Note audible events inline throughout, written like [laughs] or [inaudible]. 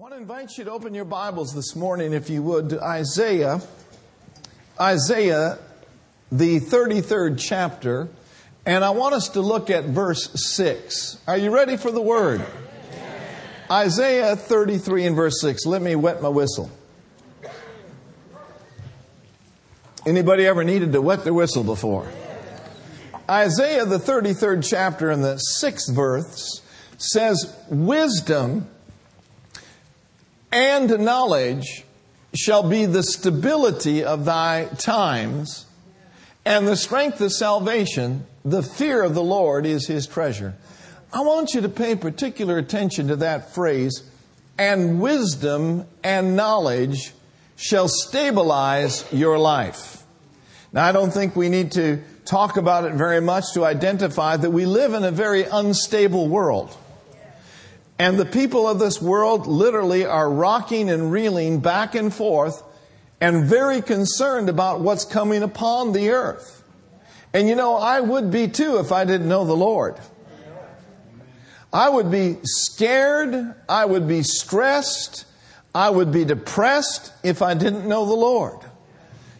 I want to invite you to open your Bibles this morning, if you would, to Isaiah, Isaiah, the 33rd chapter, and I want us to look at verse 6. Are you ready for the word? Isaiah 33 and verse 6. Let me wet my whistle. Anybody ever needed to wet their whistle before? Isaiah, the 33rd chapter, and the sixth verse says, Wisdom and knowledge shall be the stability of thy times, and the strength of salvation, the fear of the Lord is his treasure. I want you to pay particular attention to that phrase, and wisdom and knowledge shall stabilize your life. Now, I don't think we need to talk about it very much to identify that we live in a very unstable world. And the people of this world literally are rocking and reeling back and forth and very concerned about what's coming upon the earth. And you know, I would be too if I didn't know the Lord. I would be scared. I would be stressed. I would be depressed if I didn't know the Lord.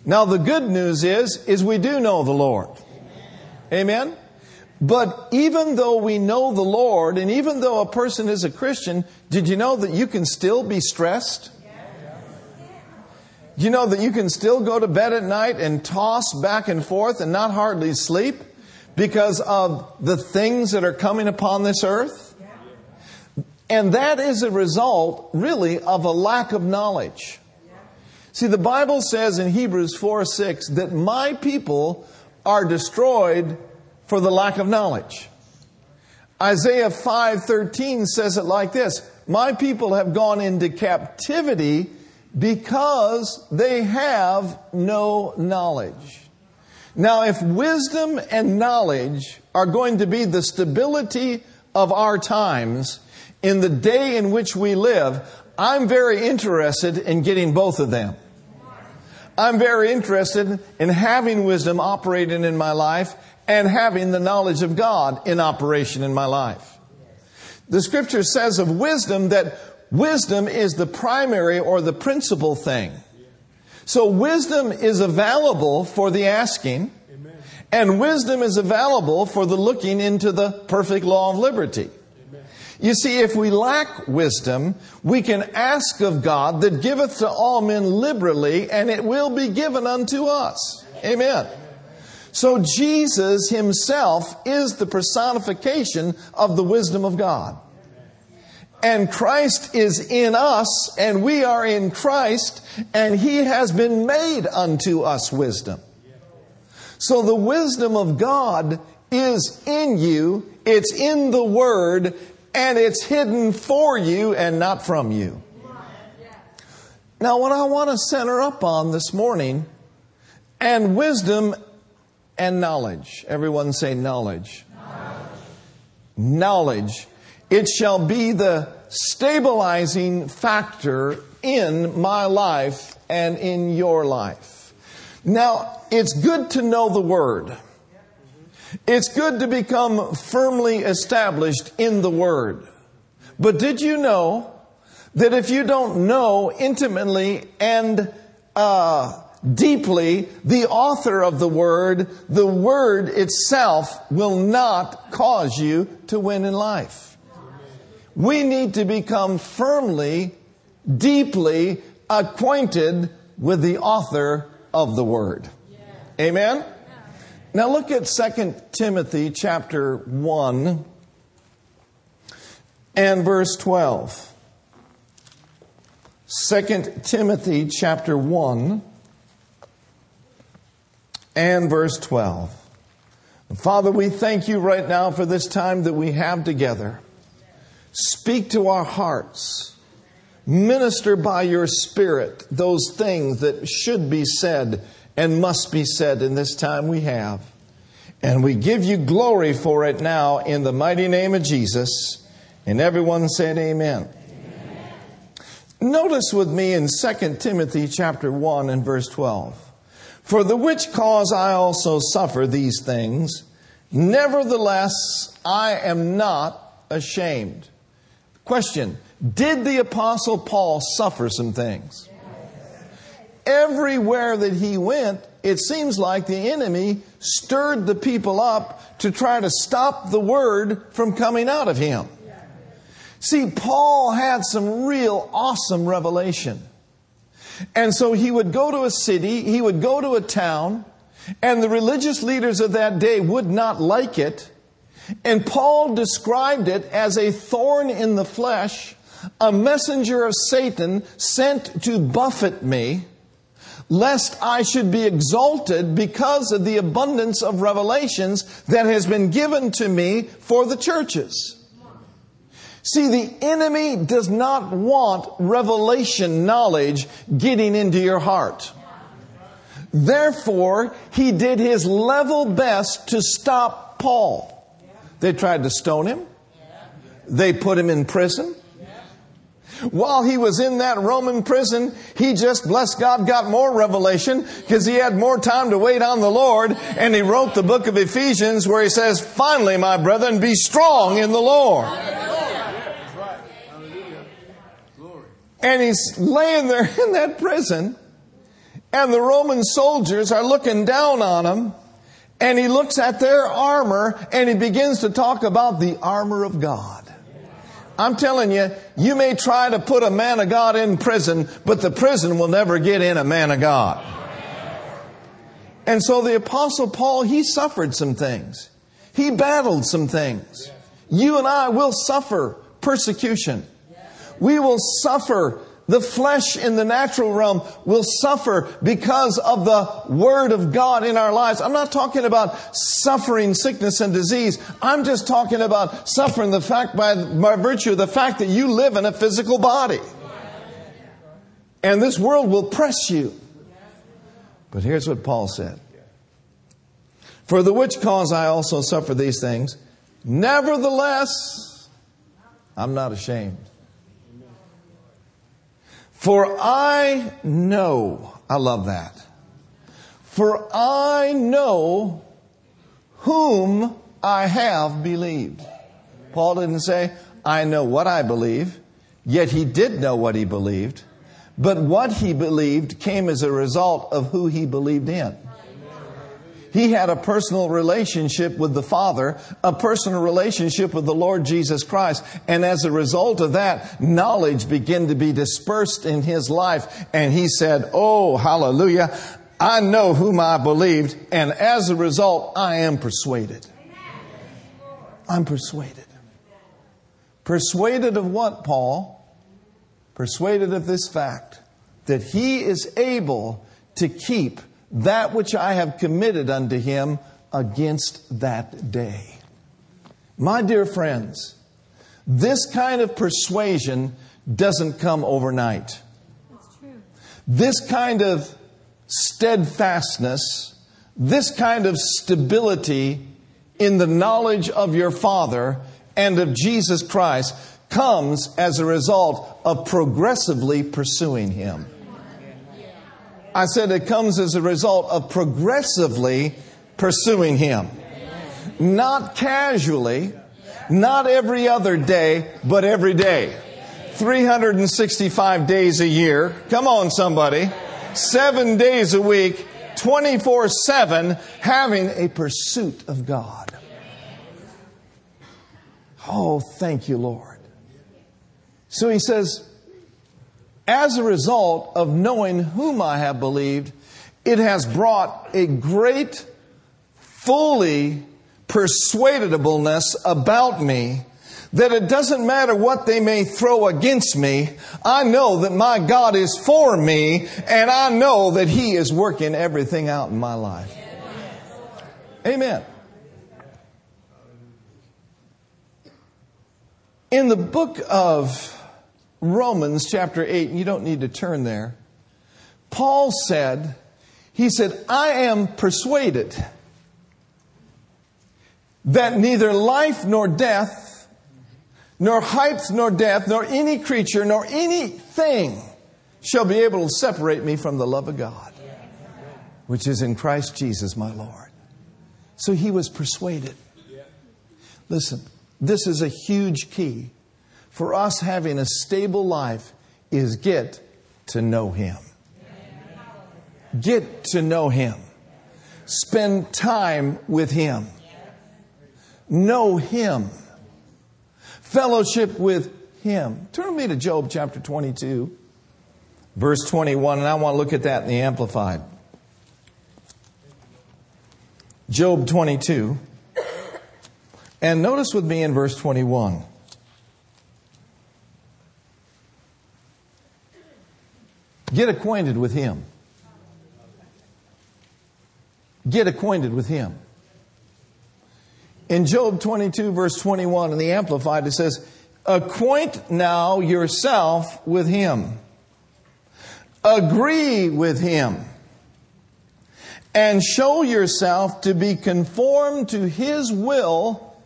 Now the good news is, is we do know the Lord. Amen? But even though we know the Lord, and even though a person is a Christian, did you know that you can still be stressed? Do you know that you can still go to bed at night and toss back and forth and not hardly sleep because of the things that are coming upon this earth? And that is a result, really, of a lack of knowledge. See, the Bible says in Hebrews 4 6 that my people are destroyed for the lack of knowledge. Isaiah 5:13 says it like this, "My people have gone into captivity because they have no knowledge." Now, if wisdom and knowledge are going to be the stability of our times in the day in which we live, I'm very interested in getting both of them. I'm very interested in having wisdom operating in my life and having the knowledge of God in operation in my life. The scripture says of wisdom that wisdom is the primary or the principal thing. So wisdom is available for the asking, and wisdom is available for the looking into the perfect law of liberty. You see, if we lack wisdom, we can ask of God that giveth to all men liberally, and it will be given unto us. Amen. So Jesus himself is the personification of the wisdom of God. And Christ is in us, and we are in Christ, and he has been made unto us wisdom. So the wisdom of God is in you, it's in the Word, and it's hidden for you and not from you. Now, what I want to center up on this morning, and wisdom and knowledge. Everyone say knowledge. knowledge. Knowledge. It shall be the stabilizing factor in my life and in your life. Now, it's good to know the Word. It's good to become firmly established in the Word. But did you know that if you don't know intimately and uh, deeply the author of the word, the word itself will not cause you to win in life. We need to become firmly, deeply acquainted with the author of the word. Amen? Now look at 2 Timothy chapter 1 and verse 12. 2 Timothy chapter 1 and verse 12. Father, we thank you right now for this time that we have together. Speak to our hearts. Minister by your Spirit those things that should be said and must be said in this time we have. And we give you glory for it now in the mighty name of Jesus. And everyone said, Amen. amen. Notice with me in 2 Timothy chapter 1 and verse 12. For the which cause I also suffer these things. Nevertheless, I am not ashamed. Question Did the Apostle Paul suffer some things? Everywhere that he went, it seems like the enemy stirred the people up to try to stop the word from coming out of him. See, Paul had some real awesome revelation. And so he would go to a city, he would go to a town, and the religious leaders of that day would not like it. And Paul described it as a thorn in the flesh, a messenger of Satan sent to buffet me, lest I should be exalted because of the abundance of revelations that has been given to me for the churches. See, the enemy does not want revelation knowledge getting into your heart. Therefore, he did his level best to stop Paul. They tried to stone him. They put him in prison. While he was in that Roman prison, he just, bless God, got more revelation because he had more time to wait on the Lord. And he wrote the book of Ephesians where he says, Finally, my brethren, be strong in the Lord. And he's laying there [laughs] in that prison, and the Roman soldiers are looking down on him, and he looks at their armor, and he begins to talk about the armor of God. I'm telling you, you may try to put a man of God in prison, but the prison will never get in a man of God. And so the apostle Paul, he suffered some things. He battled some things. You and I will suffer persecution. We will suffer. The flesh in the natural realm will suffer because of the Word of God in our lives. I'm not talking about suffering sickness and disease. I'm just talking about suffering the fact by, by virtue of the fact that you live in a physical body. And this world will press you. But here's what Paul said. For the which cause I also suffer these things. Nevertheless, I'm not ashamed. For I know, I love that. For I know whom I have believed. Paul didn't say, I know what I believe, yet he did know what he believed. But what he believed came as a result of who he believed in. He had a personal relationship with the Father, a personal relationship with the Lord Jesus Christ. And as a result of that, knowledge began to be dispersed in his life. And he said, Oh, hallelujah. I know whom I believed. And as a result, I am persuaded. I'm persuaded. Persuaded of what, Paul? Persuaded of this fact that he is able to keep that which I have committed unto him against that day. My dear friends, this kind of persuasion doesn't come overnight. This kind of steadfastness, this kind of stability in the knowledge of your Father and of Jesus Christ comes as a result of progressively pursuing Him. I said it comes as a result of progressively pursuing Him. Not casually, not every other day, but every day. 365 days a year. Come on, somebody. Seven days a week, 24 7, having a pursuit of God. Oh, thank you, Lord. So he says, as a result of knowing whom I have believed, it has brought a great, fully persuadableness about me that it doesn't matter what they may throw against me. I know that my God is for me and I know that He is working everything out in my life. Amen. In the book of Romans chapter 8, and you don't need to turn there. Paul said, he said, I am persuaded that neither life nor death, nor height nor depth, nor any creature, nor anything shall be able to separate me from the love of God, which is in Christ Jesus my Lord. So he was persuaded. Listen, this is a huge key for us having a stable life is get to know Him. Get to know Him. Spend time with Him. Know Him. Fellowship with Him. Turn with me to Job chapter 22, verse 21, and I want to look at that in the Amplified. Job 22. And notice with me in verse 21. Get acquainted with him. Get acquainted with him. In Job 22, verse 21, in the Amplified, it says, Acquaint now yourself with him. Agree with him. And show yourself to be conformed to his will.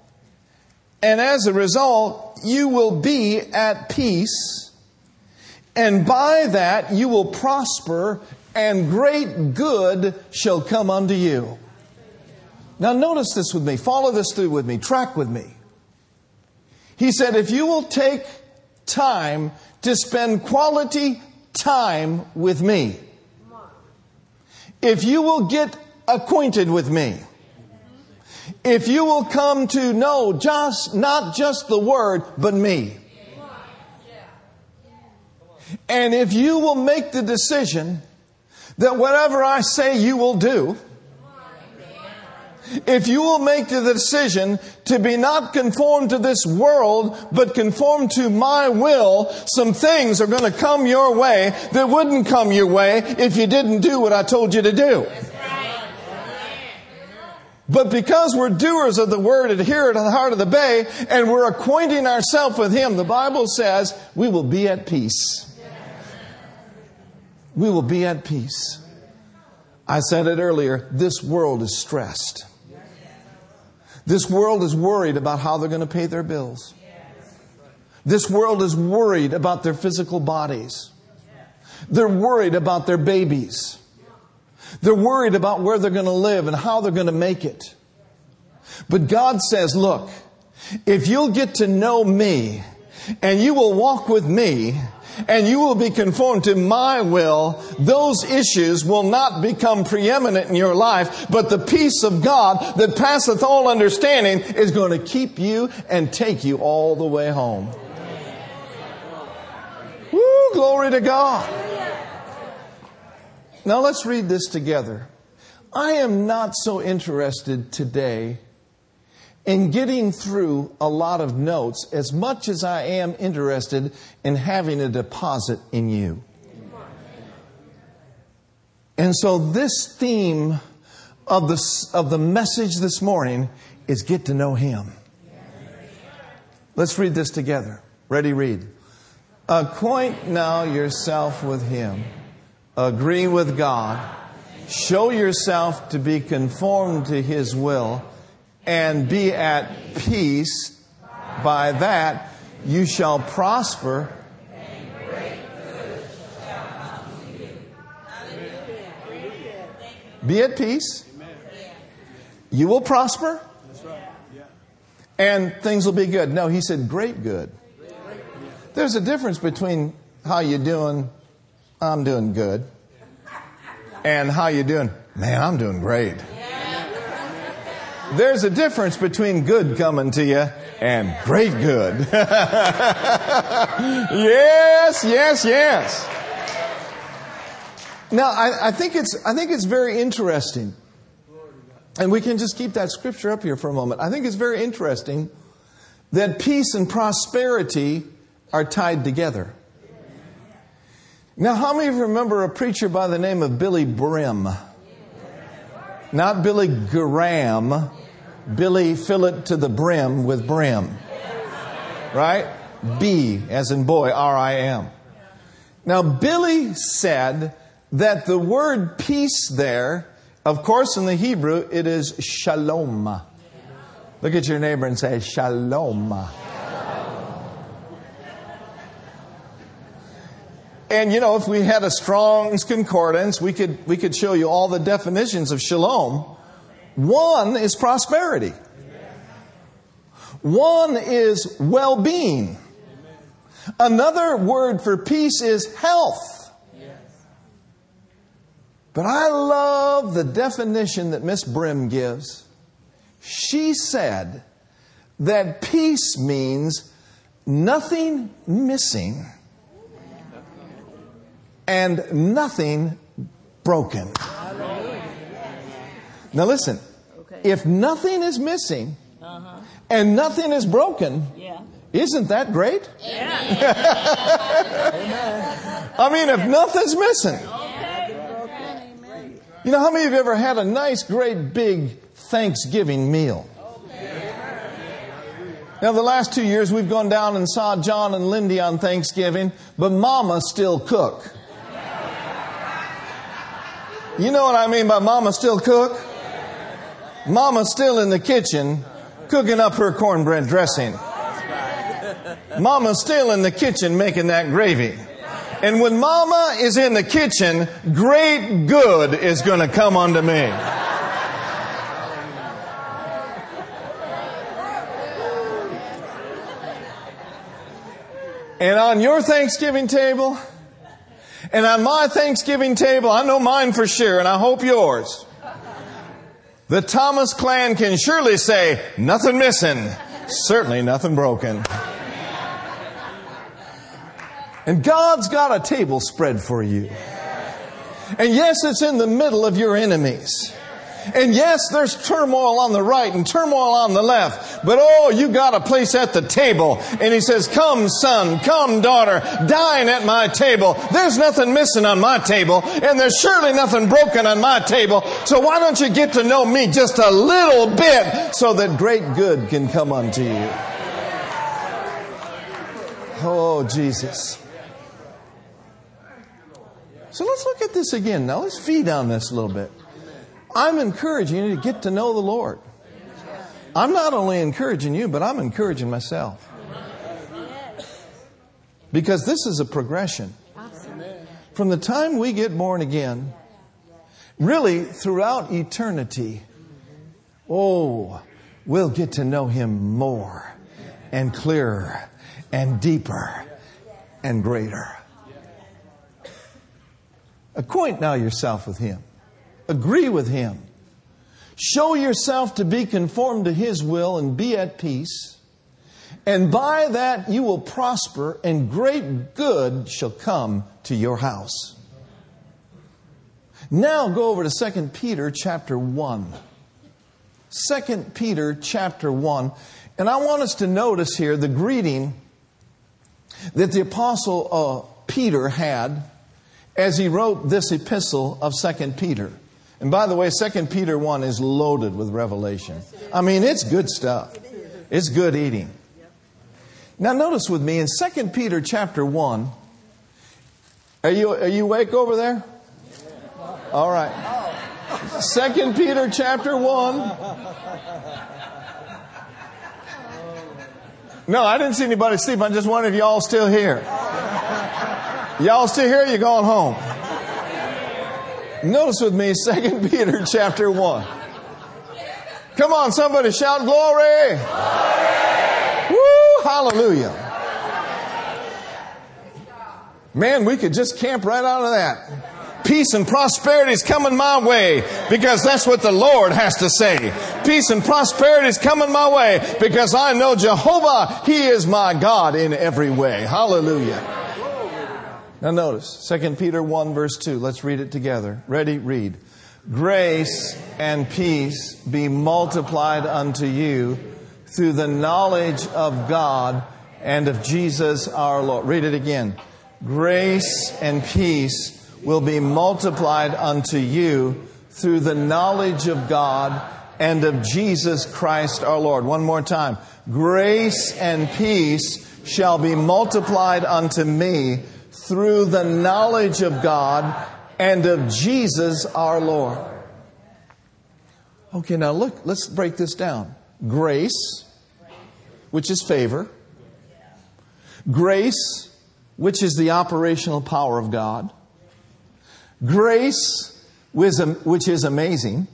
And as a result, you will be at peace and by that you will prosper, and great good shall come unto you. Now, notice this with me. Follow this through with me. Track with me. He said, if you will take time to spend quality time with me, if you will get acquainted with me, if you will come to know just, not just the word, but me. And if you will make the decision that whatever I say you will do, if you will make the decision to be not conformed to this world, but conformed to my will, some things are going to come your way that wouldn't come your way if you didn't do what I told you to do. But because we're doers of the word, adhere to the heart of the bay, and we're acquainting ourselves with Him, the Bible says we will be at peace we will be at peace. I said it earlier this world is stressed. This world is worried about how they're going to pay their bills. This world is worried about their physical bodies. They're worried about their babies. They're worried about where they're going to live and how they're going to make it. But God says, look, if you'll get to know me and you will walk with me, and you will be conformed to my will, those issues will not become preeminent in your life, but the peace of God that passeth all understanding is going to keep you and take you all the way home. Woo, glory to God. Now let's read this together. I am not so interested today in getting through a lot of notes as much as I am interested in having a deposit in you. And so, this theme of the, of the message this morning is get to know Him. Let's read this together. Ready, read. Acquaint now yourself with Him, agree with God, show yourself to be conformed to His will and be at peace. By that you shall prosper. Be at peace. You will prosper. And things will be good. No, he said great good. There's a difference between how you doing, I'm doing good, and how you doing, man, I'm doing great. There's a difference between good coming to you and great good. [laughs] yes, yes, yes. Now, I, I, think it's, I think it's very interesting. And we can just keep that scripture up here for a moment. I think it's very interesting that peace and prosperity are tied together. Now, how many of you remember a preacher by the name of Billye Brim? Not Billy Graham, Billy fill it to the brim with brim. Right? B, as in boy, R I M. Now, Billye said that the word peace there, of course, in the Hebrew, it is shalom. Look at your neighbor and say, shalom. And you know, if we had a Strong's concordance, we could, we could show you all the definitions of shalom. One is prosperity. One is well being. Another word for peace is health. But I love the definition that Miss Brim gives. She said that peace means nothing missing and nothing broken. Now listen, if nothing is missing uh-huh. and nothing is broken, isn't that great? [laughs] I mean, if nothing's missing. You know, how many of you ever had a nice, great, big Thanksgiving meal? Now, the last two years we've gone down and saw John and Lindy on Thanksgiving, but Mama still cook. You know what I mean by Mama still cook? Mama's still in the kitchen cooking up her cornbread dressing. Mama's still in the kitchen making that gravy. And when mama is in the kitchen, great good is going to come unto me. And on your Thanksgiving table, and on my Thanksgiving table, I know mine for sure, and I hope yours. The Thomas clan can surely say, nothing missing, certainly nothing broken. And God's got a table spread for you. And yes, it's in the middle of your enemies. And yes, there's turmoil on the right and turmoil on the left. But oh, you got a place at the table. And he says, come son, come daughter, dine at my table. There's nothing missing on my table. And there's surely nothing broken on my table. So why don't you get to know me just a little bit so that great good can come unto you? Oh, Jesus. So let's look at this again now. Let's feed on this a little bit. I'm encouraging you to get to know the Lord. I'm not only encouraging you, but I'm encouraging myself. Because this is a progression. From the time we get born again, really throughout eternity, oh, we'll get to know Him more and clearer and deeper and greater. Acquaint now yourself with Him. Agree with Him. Show yourself to be conformed to His will and be at peace. And by that you will prosper, and great good shall come to your house. Now go over to 2 Peter chapter 1. 2 Peter chapter 1. And I want us to notice here the greeting that the apostle uh, Peter had as he wrote this epistle of 2 Peter. And by the way, 2 Peter 1 is loaded with revelation. I mean, it's good stuff. It's good eating. Now notice with me in 2 Peter chapter 1, are you, are you awake over there? All right. 2 Peter chapter 1. No, I didn't see anybody sleep. I just wondered if y'all still here. Y'all still here? You going home? Notice with me 2 [laughs] Peter chapter 1. Come on, somebody shout glory. glory. Woo, hallelujah. Man, we could just camp right out of that. Peace and prosperity is coming my way because that's what the Lord has to say. Peace and prosperity is coming my way because I know Jehovah, He is my God in every way. Hallelujah. Now notice, 2 Peter 1 verse 2. Let's read it together. Ready? Read. Grace and peace be multiplied unto you through the knowledge of God and of Jesus our Lord. Read it again. Grace and peace will be multiplied unto you through the knowledge of God and of Jesus Christ our Lord. One more time. Grace and peace shall be multiplied unto me through the knowledge of God and of Jesus our Lord. Okay, now look, let's break this down. Grace, which is favor. Grace, which is the operational power of God. Grace, which is amazing.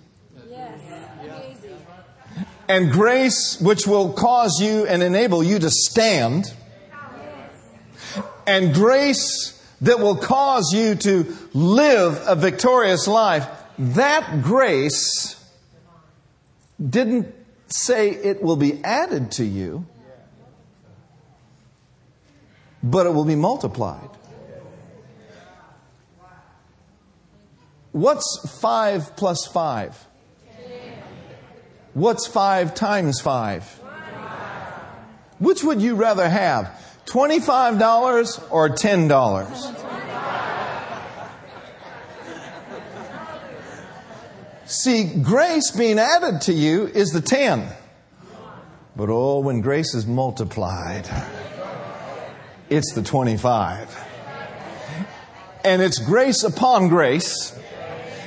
And grace, which will cause you and enable you to stand and grace that will cause you to live a victorious life, that grace didn't say it will be added to you, but it will be multiplied. What's 5 plus 5? What's 5 times 5? Which would you rather have? $25 or $10? See, grace being added to you is the 10. But oh, when grace is multiplied, it's the 25. And it's grace upon grace.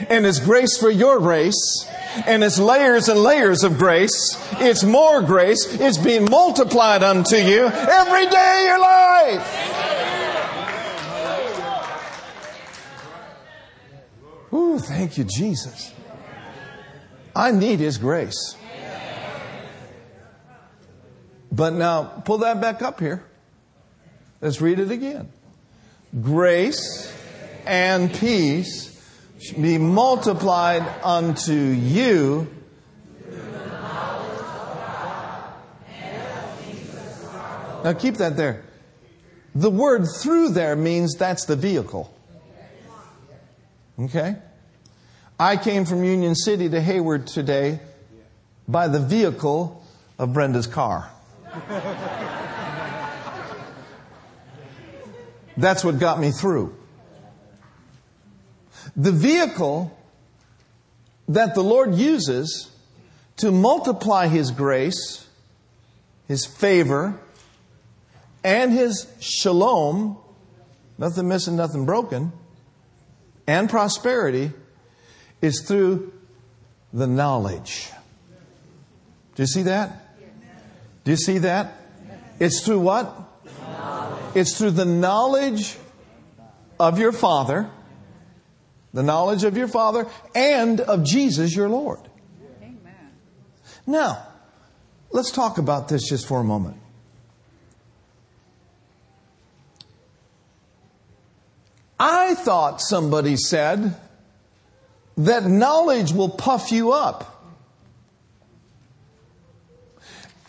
And it's grace for your race. And it's layers and layers of grace. It's more grace. It's being multiplied unto you every day of your life. Ooh, thank you, Jesus. I need His grace. But now, pull that back up here. Let's read it again. Grace and peace be multiplied unto you. Now keep that there. The word through there means that's the vehicle. Okay? I came from Union City to Hayward today by the vehicle of Brenda's car. That's what got me through. The vehicle that the Lord uses to multiply His grace, His favor, and His shalom, nothing missing, nothing broken, and prosperity is through the knowledge. Do you see that? Do you see that? It's through what? It's through the knowledge of your Father, the knowledge of your Father, and of Jesus your Lord. Amen. Now, let's talk about this just for a moment. I thought somebody said that knowledge will puff you up.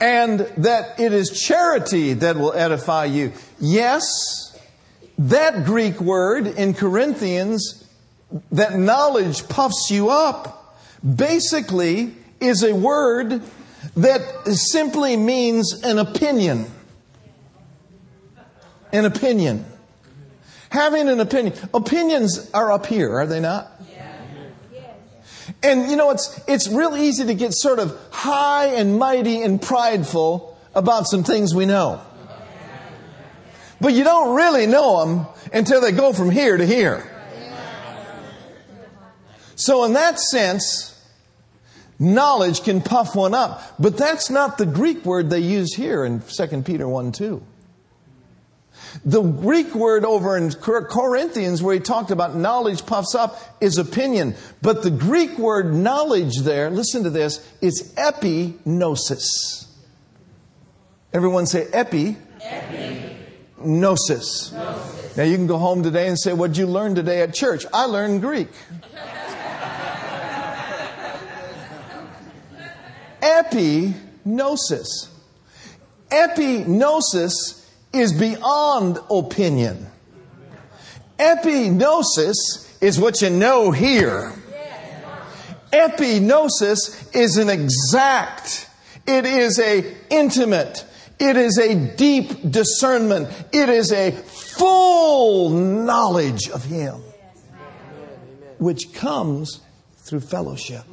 And that it is charity that will edify you. Yes, that Greek word in Corinthians, that knowledge puffs you up, basically is a word that simply means an opinion. An opinion. Having an opinion. Opinions are up here, are they not? And you know, it's, it's real easy to get sort of high and mighty and prideful about some things we know. But you don't really know them until they go from here to here. So in that sense, knowledge can puff one up. But that's not the Greek word they use here in 2 Peter 1 2. The Greek word over in Corinthians, where he talked about knowledge puffs up, is opinion. But the Greek word knowledge there, listen to this, is epignosis. Everyone say epi. Gnosis. Now you can go home today and say, What'd you learn today at church? I learned Greek. Epignosis. Epignosis is beyond opinion. Epignosis is what you know here. Epignosis is an exact, it is a intimate, it is a deep discernment, it is a full knowledge of Him, which comes through fellowship,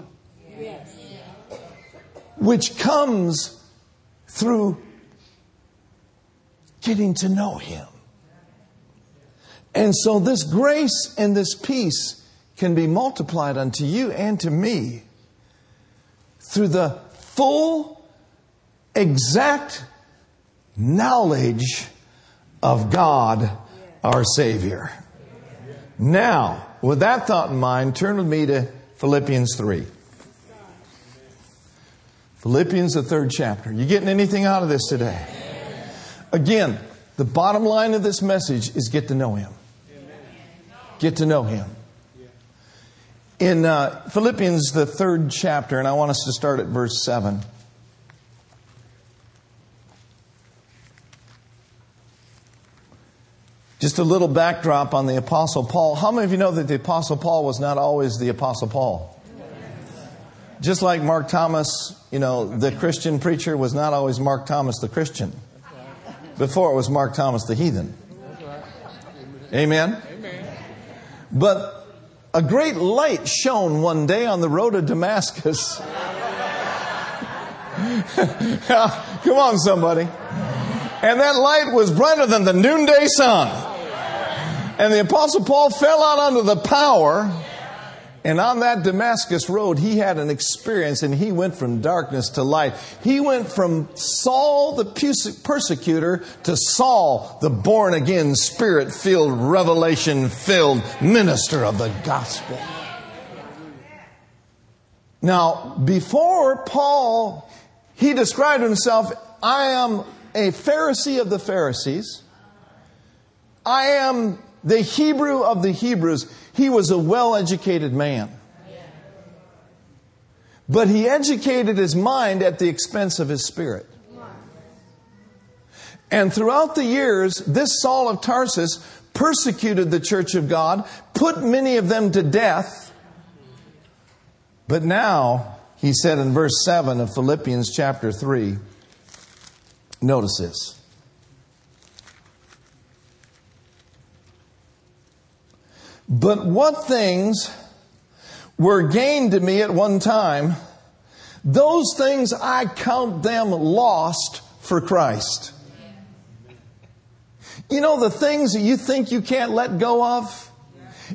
which comes through getting to know Him. And so this grace and this peace can be multiplied unto you and to me through the full, exact knowledge of God, our Savior. Now, with that thought in mind, turn with me to Philippians 3. Philippians, the third chapter. You getting anything out of this today? Again, The bottom line of this message is get to know Him. Get to know Him. In uh, Philippians, the third chapter, and I want us to start at verse 7. Just a little backdrop on the Apostle Paul. How many of you know that the Apostle Paul was not always the Apostle Paul? Just like Mark Thomas, you know, the Christian preacher was not always Mark Thomas the Christian. Before it was Mark Thomas the heathen. Amen? But a great light shone one day on the road of Damascus. [laughs] Come on, somebody. And that light was brighter than the noonday sun. And the Apostle Paul fell out under the power. And on that Damascus road, he had an experience and he went from darkness to light. He went from Saul the persecutor to Saul the born again, spirit filled, revelation filled minister of the gospel. Now, before Paul, he described himself, I am a Pharisee of the Pharisees. I am the Hebrew of the Hebrews, he was a well educated man. But he educated his mind at the expense of his spirit. And throughout the years, this Saul of Tarsus persecuted the church of God, put many of them to death. But now, he said in verse 7 of Philippians chapter 3, notice this. But what things were gained to me at one time, those things I count them lost for Christ. You know the things that you think you can't let go of?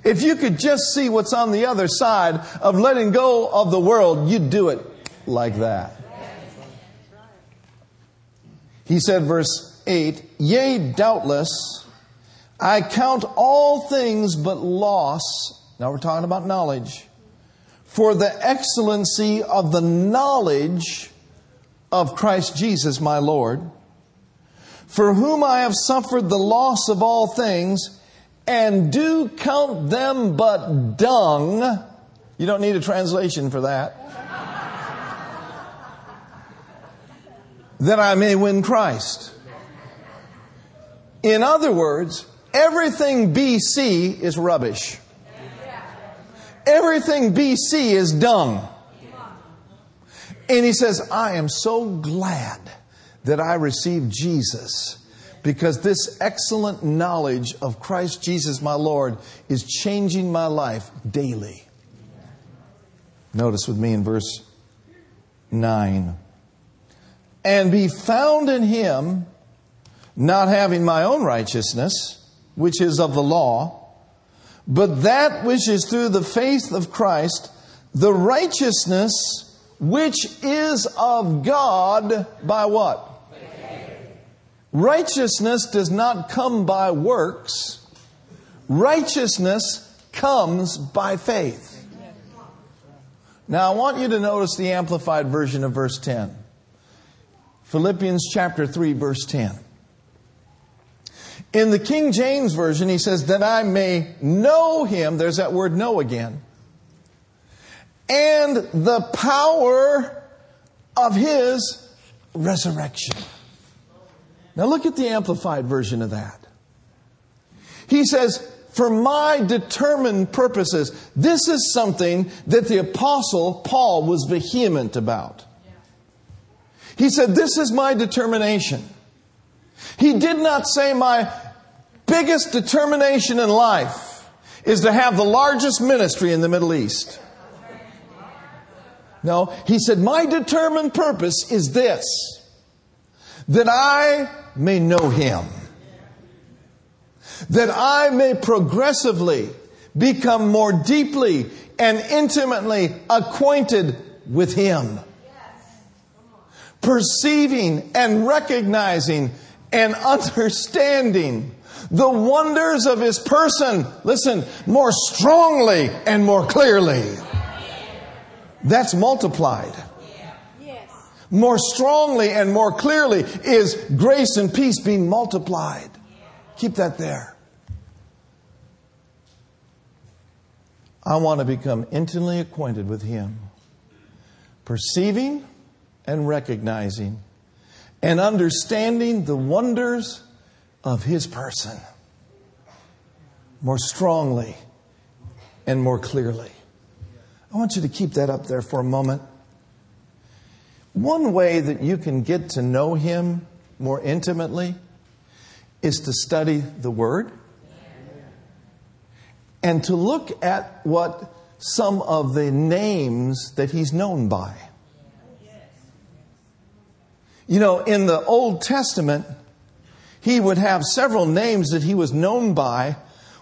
If you could just see what's on the other side of letting go of the world, you'd do it like that. He said, verse 8, Yea, doubtless, I count all things but loss. Now we're talking about knowledge. For the excellency of the knowledge of Christ Jesus my Lord, for whom I have suffered the loss of all things, and do count them but dung. You don't need a translation for that. that I may win Christ. In other words, Everything BC is rubbish. Everything BC is dung. And he says, I am so glad that I received Jesus because this excellent knowledge of Christ Jesus my Lord is changing my life daily. Notice with me in verse 9. And be found in him, not having my own righteousness which is of the law, but that which is through the faith of Christ, the righteousness which is of God by what? Righteousness does not come by works. Righteousness comes by faith. Now, I want you to notice the amplified version of verse 10. Philippians chapter 3, verse 10. In the King James Version, he says, that I may know him, there's that word know again, and the power of his resurrection. Now look at the amplified version of that. He says, for my determined purposes. This is something that the apostle Paul was vehement about. He said, This is my determination. He did not say, My biggest determination in life is to have the largest ministry in the Middle East. No, he said, My determined purpose is this that I may know him, that I may progressively become more deeply and intimately acquainted with him, perceiving and recognizing and understanding the wonders of his person, listen, more strongly and more clearly. That's multiplied. more strongly and more clearly is grace and peace being multiplied. Keep that there. I want to become intimately acquainted with Him, perceiving and recognizing and understanding the wonders of His person more strongly and more clearly. I want you to keep that up there for a moment. One way that you can get to know Him more intimately is to study the Word and to look at what some of the names that He's known by. You know, in the Old Testament, He would have several names that He was known by.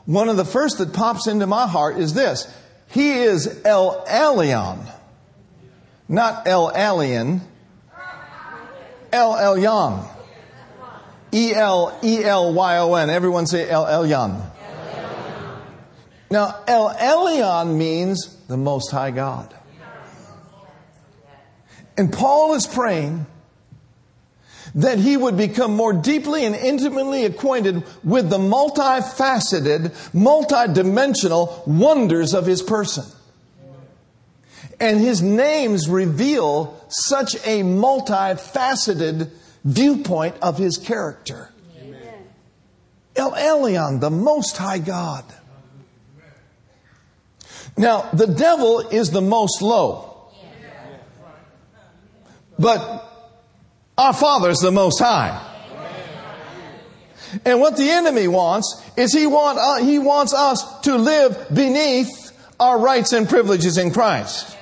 One of the first that pops into my heart is this He is El Elyon not El Elyon, El Elyon. E L E L Y O N. Everyone say El Elyon. Now, El Elyon means the Most High God. And Paul is praying that he would become more deeply and intimately acquainted with the multifaceted, multidimensional wonders of his person. And his names reveal such a multifaceted viewpoint of his character. El Elyon, the Most High God. Now, the devil is the most low. But our Father is the most high. And what the enemy wants is he, want, uh, he wants us to live beneath our rights and privileges in Christ.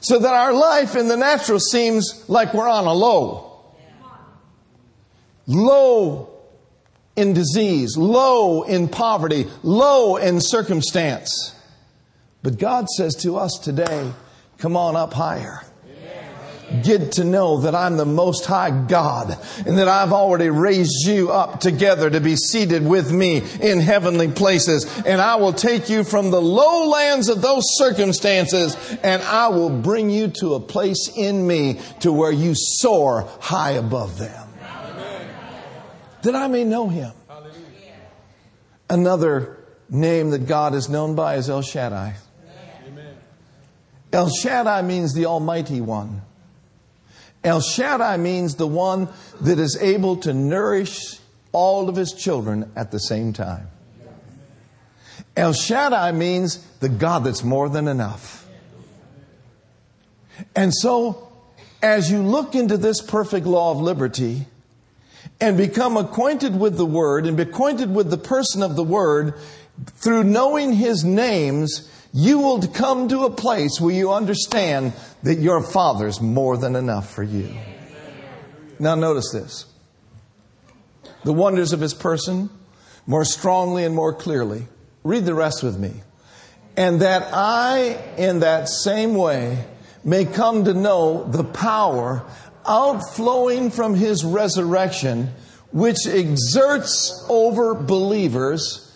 So that our life in the natural seems like we're on a low. Low in disease, low in poverty, low in circumstance. But God says to us today, come on up higher get to know that I'm the most high God and that I've already raised you up together to be seated with me in heavenly places. And I will take you from the lowlands of those circumstances and I will bring you to a place in me to where you soar high above them. Amen. That I may know him. Another name that God is known by is El Shaddai. Amen. El Shaddai means the Almighty One. El Shaddai means the one that is able to nourish all of his children at the same time. El Shaddai means the God that's more than enough. And so, as you look into this perfect law of liberty and become acquainted with the Word and be acquainted with the person of the Word, through knowing His names, you will come to a place where you understand that your Father's more than enough for you. Now, notice this the wonders of His person more strongly and more clearly. Read the rest with me. And that I, in that same way, may come to know the power outflowing from His resurrection, which exerts over believers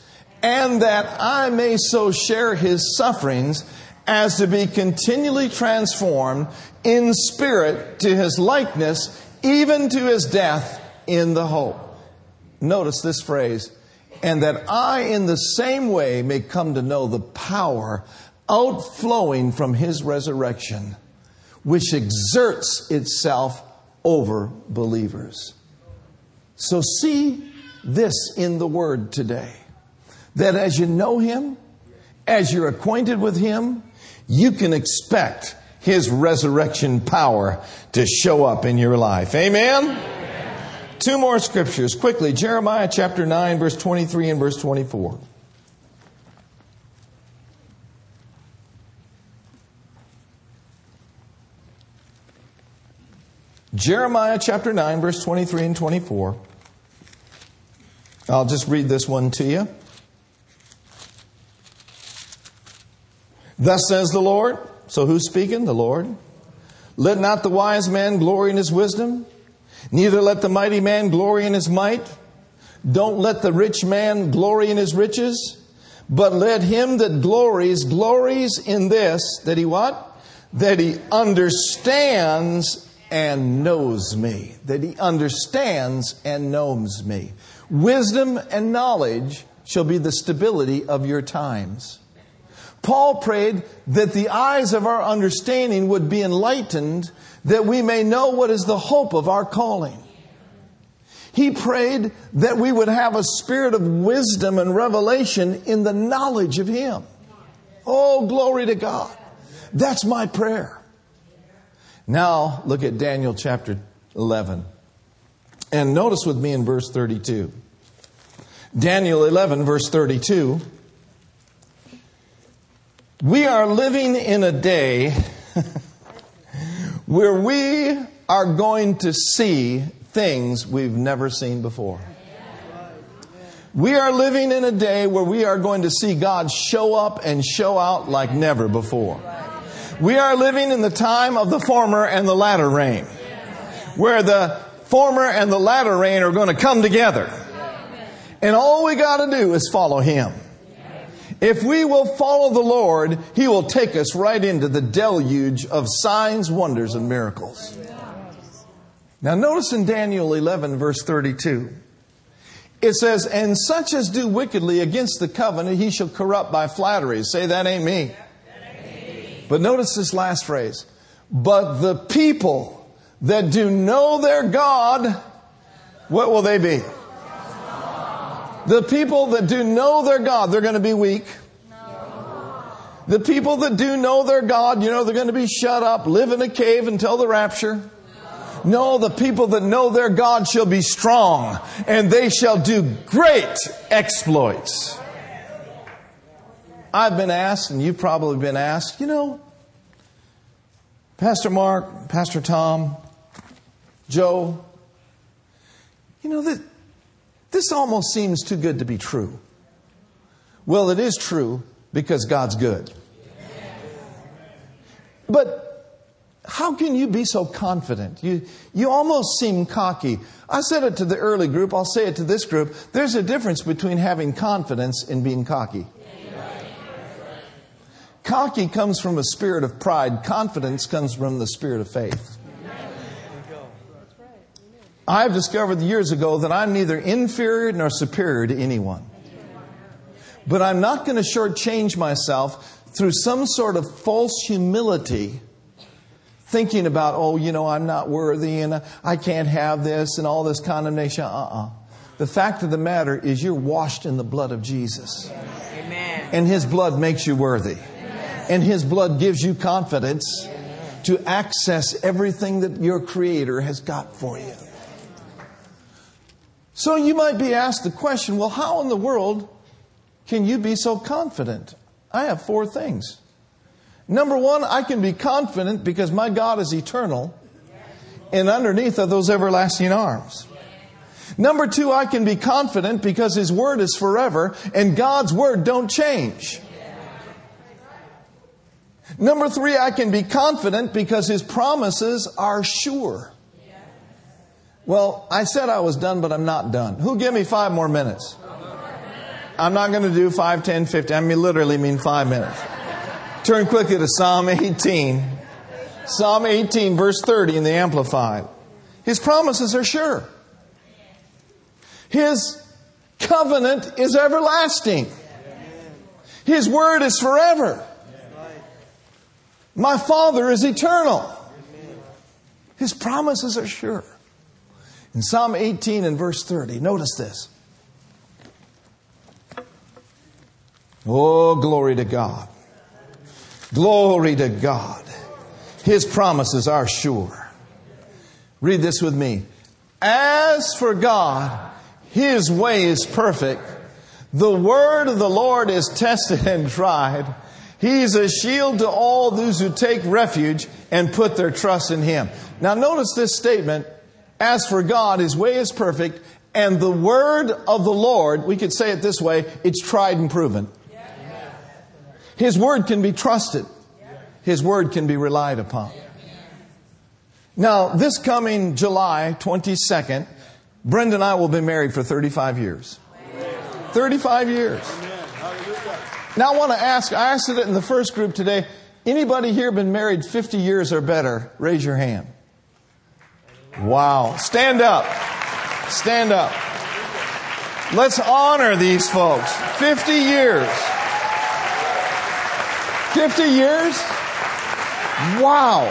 and that I may so share his sufferings as to be continually transformed in spirit to his likeness, even to his death in the hope. Notice this phrase, and that I in the same way may come to know the power outflowing from his resurrection, which exerts itself over believers. So see this in the word today that as you know Him, as you're acquainted with Him, you can expect His resurrection power to show up in your life. Amen? Amen? Two more scriptures quickly Jeremiah chapter 9, verse 23 and verse 24. Jeremiah chapter 9, verse 23 and 24. I'll just read this one to you. Thus says the Lord. So who's speaking? The Lord. Let not the wise man glory in his wisdom, neither let the mighty man glory in his might. Don't let the rich man glory in his riches, but let him that glories glories in this that he what? That he understands and knows me, that he understands and knows me. Wisdom and knowledge shall be the stability of your times. Paul prayed that the eyes of our understanding would be enlightened, that we may know what is the hope of our calling. He prayed that we would have a spirit of wisdom and revelation in the knowledge of Him. Oh, glory to God. That's my prayer. Now, look at Daniel chapter 11. And notice with me in verse 32. Daniel 11, verse 32. We are living in a day [laughs] where we are going to see things we've never seen before. We are living in a day where we are going to see God show up and show out like never before. We are living in the time of the former and the latter rain, where the former and the latter rain are going to come together. And all we got to do is follow Him. If we will follow the Lord, He will take us right into the deluge of signs, wonders, and miracles. Now, notice in Daniel 11, verse 32, it says, And such as do wickedly against the covenant, he shall corrupt by flattery. Say, that ain't me. But notice this last phrase. But the people that do know their God, what will they be? The people that do know their God, they're going to be weak. The people that do know their God, you know, they're going to be shut up, live in a cave until the rapture. No, the people that know their God shall be strong and they shall do great exploits. I've been asked, and you've probably been asked, you know, Pastor Mark, Pastor Tom, Joe, you know, that this almost seems too good to be true. Well, it is true because God's good. But how can you be so confident? You, you almost seem cocky. I said it to the early group, I'll say it to this group. There's a difference between having confidence and being cocky. Cocky comes from a spirit of pride, confidence comes from the spirit of faith. I've discovered years ago that I'm neither inferior nor superior to anyone. But I'm not going to shortchange myself through some sort of false humility thinking about, oh, you know, I'm not worthy and I can't have this and all this condemnation. Uh uh-uh. uh The fact of the matter is, you're washed in the blood of Jesus. Amen. And His blood makes you worthy. Amen. And His blood gives you confidence to access everything that your Creator has got for you. So you might be asked the question well, how in the world can you be so confident? I have four things. Number one, I can be confident because my God is eternal, and underneath are those everlasting arms. Number two, I can be confident because His Word is forever, and God's Word don't change. Number three, I can be confident because His promises are sure. Well, I said I was done, but I'm not done. Who give me five more minutes? I'm not going to do five, ten, fifty. I mean, literally mean five minutes. Turn quickly to Psalm 18. Psalm 18, verse 30 in the Amplified. His promises are sure. His covenant is everlasting. His word is forever. My Father is eternal. His promises are sure. In Psalm 18 and verse 30, notice this. Oh, glory to God. Glory to God. His promises are sure. Read this with me. As for God, His way is perfect. The word of the Lord is tested and tried. He's a shield to all those who take refuge and put their trust in Him. Now notice this statement. As for God, His way is perfect, and the word of the Lord, we could say it this way, it's tried and proven. His word can be trusted. His word can be relied upon. Now, this coming July 22nd, Brenda and I will be married for 35 years. 35 years. Now, I want to ask, I asked it in the first group today. Anybody here been married 50 years or better? Raise your hand. Wow. Stand up. Stand up. Let's honor these folks. 50 years. 50 years? Wow.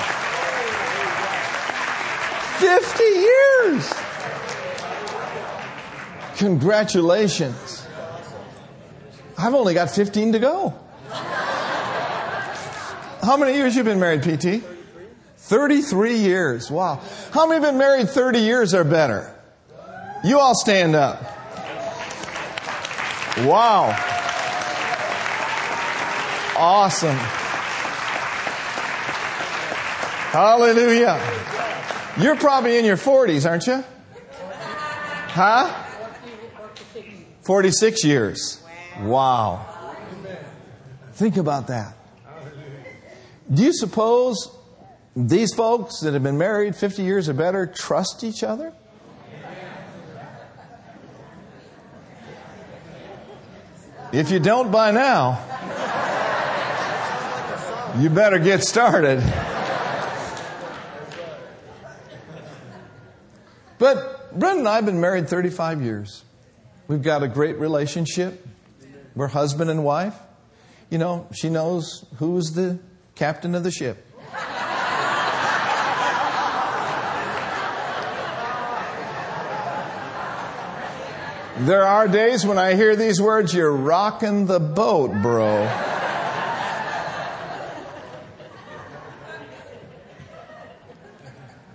50 years. Congratulations. I've only got 15 to go. How many years you been married, PT? 33 years. Wow. How many have been married 30 years or better? You all stand up. Wow. Awesome. Hallelujah. You're probably in your 40s, aren't you? Huh? 46 years. Wow. Think about that. Do you suppose these folks that have been married 50 years or better trust each other? If you don't by now, you better get started. But Brenda and I have been married 35 years. We've got a great relationship. We're husband and wife. You know, she knows who's the captain of the ship. There are days when I hear these words, you're rocking the boat, bro.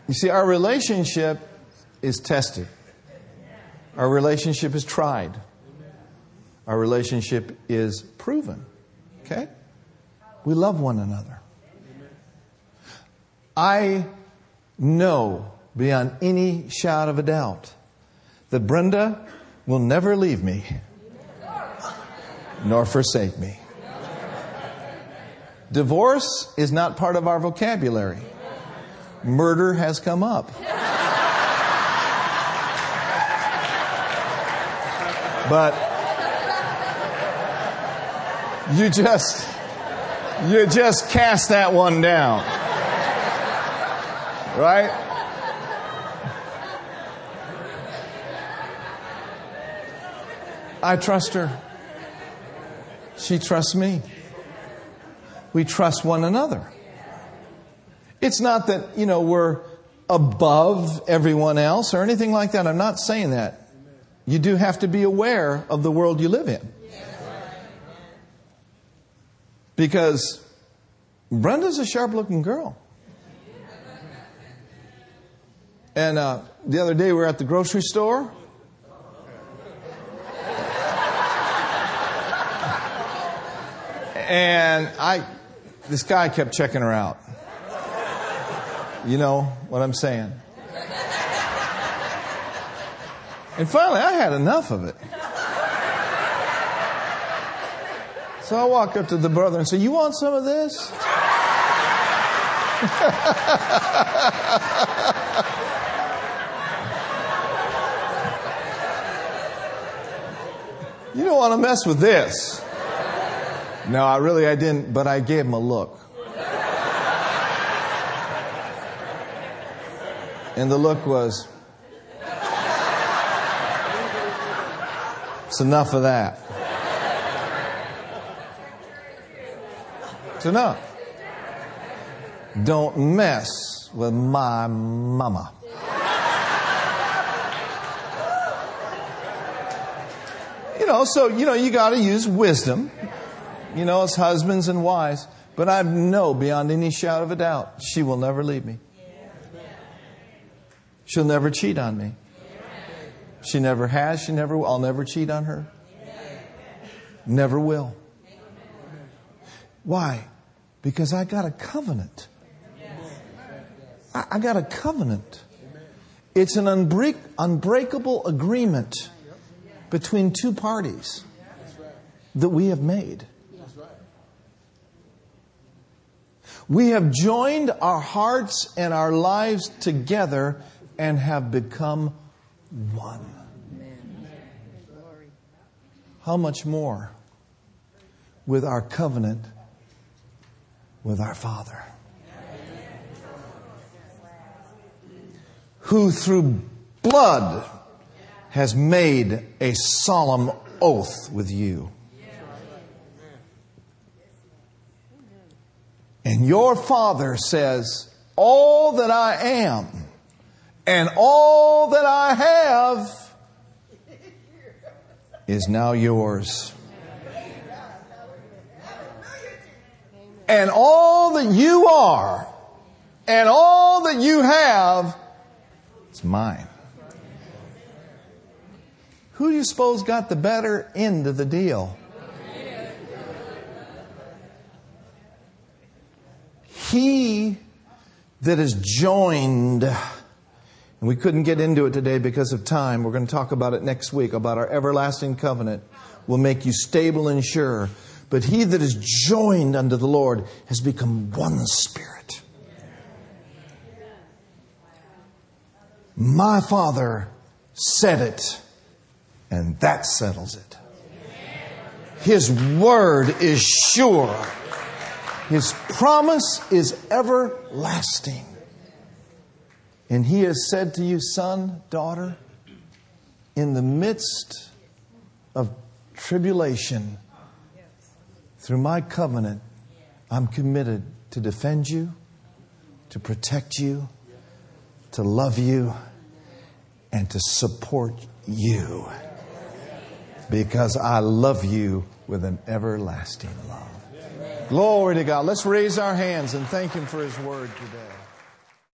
You see, our relationship is tested. Our relationship is tried. Our relationship is proven. Okay? We love one another. I know beyond any shadow of a doubt that Brenda will never leave me nor forsake me. Divorce is not part of our vocabulary. Murder has come up. But you just you just cast that one down. Right? I trust her. She trusts me. We trust one another. It's not that, you know, we're above everyone else or anything like that. I'm not saying that. You do have to be aware of the world you live in. Because Brenda's a sharp looking girl. And uh, the other day we were at the grocery store. And I, this guy kept checking her out. You know what I'm saying? And finally, I had enough of it. So I walked up to the brother and said, You want some of this? [laughs] you don't want to mess with this. No, I really I didn't, but I gave him a look. And the look was, it's enough of that. It's enough. Don't mess with my mama. You know, so, you know, you got to use wisdom you know, as husbands and wives. But I know beyond any shadow of a doubt, she will never leave me. She'll never cheat on me. She never has, she never will. I'll never cheat on her. Never will. Why? Because I got a covenant. I, got a covenant. It's an unbreak, unbreakable agreement between two parties that we have made. We have joined our hearts and our lives together and have become one. How much more with our covenant with our Father? who through blood has made a solemn oath with you. And your father says, All that I am and all that I have is now yours. And all that you are and all that you have is mine. Who do you suppose got the better end of the deal? He that is joined, and we couldn't get into it today because of time. We're going to talk about it next week about our everlasting covenant will make you stable and sure. But he that is joined unto the Lord has become one spirit. My Father said it, and that settles it. His word is sure. His promise is everlasting. And he has said to you, son, daughter, in the midst of tribulation, through my covenant, I'm committed to defend you, to protect you, to love you, and to support you. Because I love you with an everlasting love. Glory to God. Let's raise our hands and thank Him for His word today.